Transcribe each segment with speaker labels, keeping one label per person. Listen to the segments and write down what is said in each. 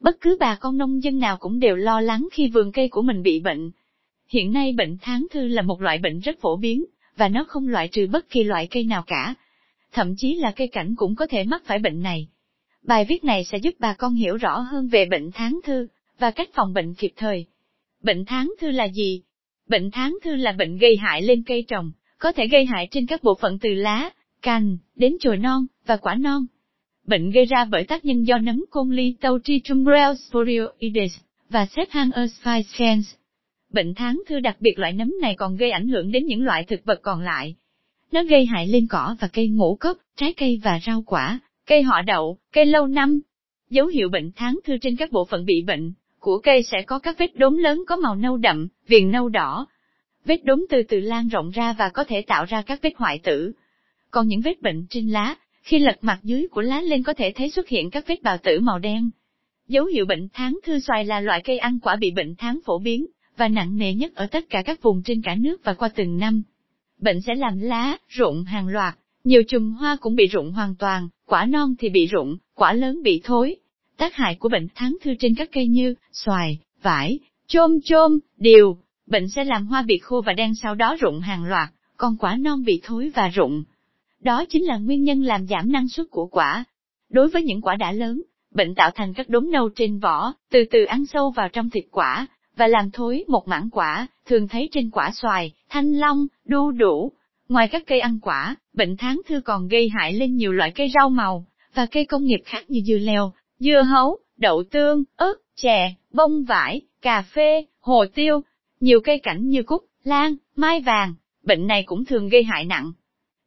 Speaker 1: Bất cứ bà con nông dân nào cũng đều lo lắng khi vườn cây của mình bị bệnh. Hiện nay bệnh tháng thư là một loại bệnh rất phổ biến, và nó không loại trừ bất kỳ loại cây nào cả. Thậm chí là cây cảnh cũng có thể mắc phải bệnh này. Bài viết này sẽ giúp bà con hiểu rõ hơn về bệnh tháng thư, và cách phòng bệnh kịp thời. Bệnh tháng thư là gì? Bệnh tháng thư là bệnh gây hại lên cây trồng, có thể gây hại trên các bộ phận từ lá, cành, đến chồi non, và quả non. Bệnh gây ra bởi tác nhân do nấm côn ly Tautritum sporioides và xếp hang Earthphycens. Bệnh tháng thư đặc biệt loại nấm này còn gây ảnh hưởng đến những loại thực vật còn lại. Nó gây hại lên cỏ và cây ngũ cốc, trái cây và rau quả, cây họ đậu, cây lâu năm. Dấu hiệu bệnh tháng thư trên các bộ phận bị bệnh của cây sẽ có các vết đốm lớn có màu nâu đậm, viền nâu đỏ. Vết đốm từ từ lan rộng ra và có thể tạo ra các vết hoại tử. Còn những vết bệnh trên lá, khi lật mặt dưới của lá lên có thể thấy xuất hiện các vết bào tử màu đen. Dấu hiệu bệnh tháng thư xoài là loại cây ăn quả bị bệnh tháng phổ biến, và nặng nề nhất ở tất cả các vùng trên cả nước và qua từng năm. Bệnh sẽ làm lá, rụng hàng loạt, nhiều chùm hoa cũng bị rụng hoàn toàn, quả non thì bị rụng, quả lớn bị thối. Tác hại của bệnh tháng thư trên các cây như xoài, vải, chôm chôm, điều, bệnh sẽ làm hoa bị khô và đen sau đó rụng hàng loạt, còn quả non bị thối và rụng. Đó chính là nguyên nhân làm giảm năng suất của quả. Đối với những quả đã lớn, bệnh tạo thành các đốm nâu trên vỏ, từ từ ăn sâu vào trong thịt quả, và làm thối một mảng quả, thường thấy trên quả xoài, thanh long, đu đủ. Ngoài các cây ăn quả, bệnh tháng thư còn gây hại lên nhiều loại cây rau màu, và cây công nghiệp khác như dưa leo, dưa hấu, đậu tương, ớt, chè, bông vải, cà phê, hồ tiêu. Nhiều cây cảnh như cúc, lan, mai vàng, bệnh này cũng thường gây hại nặng.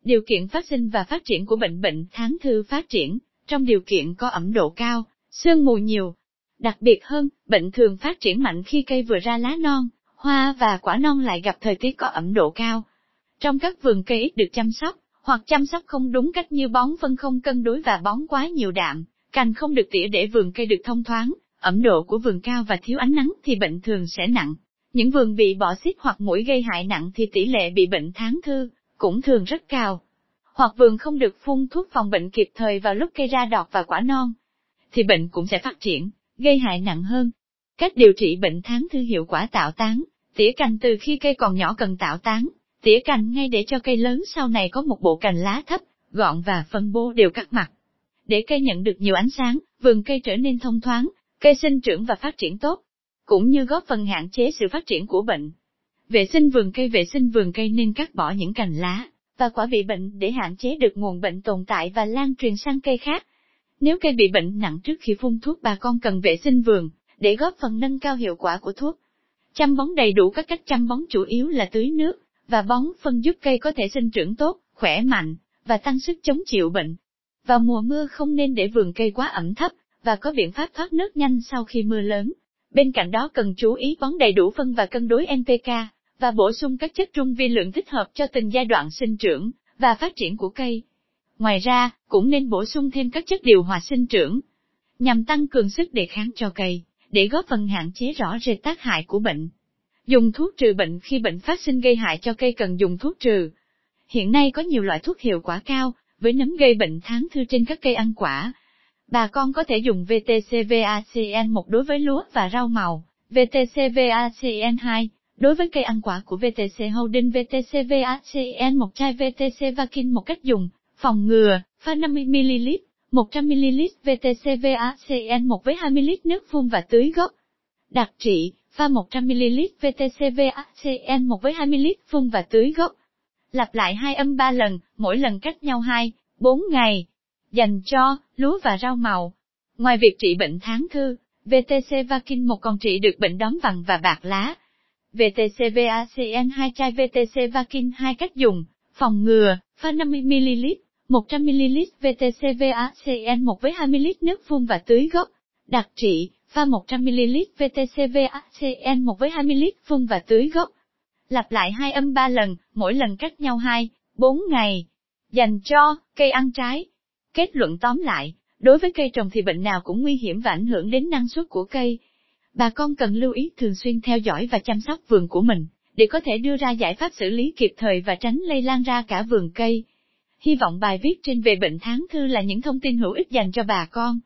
Speaker 1: Điều kiện phát sinh và phát triển của bệnh bệnh tháng thư phát triển, trong điều kiện có ẩm độ cao, sương mù nhiều, Đặc biệt hơn, bệnh thường phát triển mạnh khi cây vừa ra lá non, hoa và quả non lại gặp thời tiết có ẩm độ cao. Trong các vườn cây ít được chăm sóc, hoặc chăm sóc không đúng cách như bón phân không cân đối và bón quá nhiều đạm, cành không được tỉa để vườn cây được thông thoáng, ẩm độ của vườn cao và thiếu ánh nắng thì bệnh thường sẽ nặng. Những vườn bị bỏ xít hoặc mũi gây hại nặng thì tỷ lệ bị bệnh tháng thư cũng thường rất cao. Hoặc vườn không được phun thuốc phòng bệnh kịp thời vào lúc cây ra đọt và quả non, thì bệnh cũng sẽ phát triển gây hại nặng hơn. Cách điều trị bệnh tháng thư hiệu quả tạo tán, tỉa cành từ khi cây còn nhỏ cần tạo tán, tỉa cành ngay để cho cây lớn sau này có một bộ cành lá thấp, gọn và phân bố đều cắt mặt. Để cây nhận được nhiều ánh sáng, vườn cây trở nên thông thoáng, cây sinh trưởng và phát triển tốt, cũng như góp phần hạn chế sự phát triển của bệnh. Vệ sinh vườn cây Vệ sinh vườn cây nên cắt bỏ những cành lá và quả bị bệnh để hạn chế được nguồn bệnh tồn tại và lan truyền sang cây khác. Nếu cây bị bệnh nặng trước khi phun thuốc bà con cần vệ sinh vườn, để góp phần nâng cao hiệu quả của thuốc. Chăm bón đầy đủ các cách chăm bón chủ yếu là tưới nước, và bón phân giúp cây có thể sinh trưởng tốt, khỏe mạnh, và tăng sức chống chịu bệnh. Vào mùa mưa không nên để vườn cây quá ẩm thấp, và có biện pháp thoát nước nhanh sau khi mưa lớn. Bên cạnh đó cần chú ý bón đầy đủ phân và cân đối NPK, và bổ sung các chất trung vi lượng thích hợp cho từng giai đoạn sinh trưởng và phát triển của cây. Ngoài ra, cũng nên bổ sung thêm các chất điều hòa sinh trưởng, nhằm tăng cường sức đề kháng cho cây, để góp phần hạn chế rõ rệt tác hại của bệnh. Dùng thuốc trừ bệnh khi bệnh phát sinh gây hại cho cây cần dùng thuốc trừ. Hiện nay có nhiều loại thuốc hiệu quả cao, với nấm gây bệnh tháng thư trên các cây ăn quả. Bà con có thể dùng VTCVACN1 đối với lúa và rau màu, VTCVACN2 đối với cây ăn quả của VTC Holding VTCVACN1 chai VTC Vakin một cách dùng Phòng ngừa, pha 50ml, 100ml VTCVACN1 với 20 lít nước phun và tưới gốc. Đặc trị, pha 100ml VTCVACN1 với 20 lít phun và tưới gốc. Lặp lại 2 âm 3 lần, mỗi lần cách nhau 2, 4 ngày. Dành cho, lúa và rau màu. Ngoài việc trị bệnh tháng thư, VTC Vakin 1 còn trị được bệnh đóm vằn và bạc lá. VTC VACN2 chai VTC Vakin 2 cách dùng, phòng ngừa, pha 50ml, 100ml VTCVACN1 với 20 lít nước phun và tưới gốc. Đặc trị, pha 100ml VTCVACN1 với 20 lít phun và tưới gốc. Lặp lại hai âm 3 lần, mỗi lần cách nhau 2, 4 ngày. Dành cho cây ăn trái. Kết luận tóm lại, đối với cây trồng thì bệnh nào cũng nguy hiểm và ảnh hưởng đến năng suất của cây. Bà con cần lưu ý thường xuyên theo dõi và chăm sóc vườn của mình, để có thể đưa ra giải pháp xử lý kịp thời và tránh lây lan ra cả vườn cây. Hy vọng bài viết trên về bệnh tháng thư là những thông tin hữu ích dành cho bà con.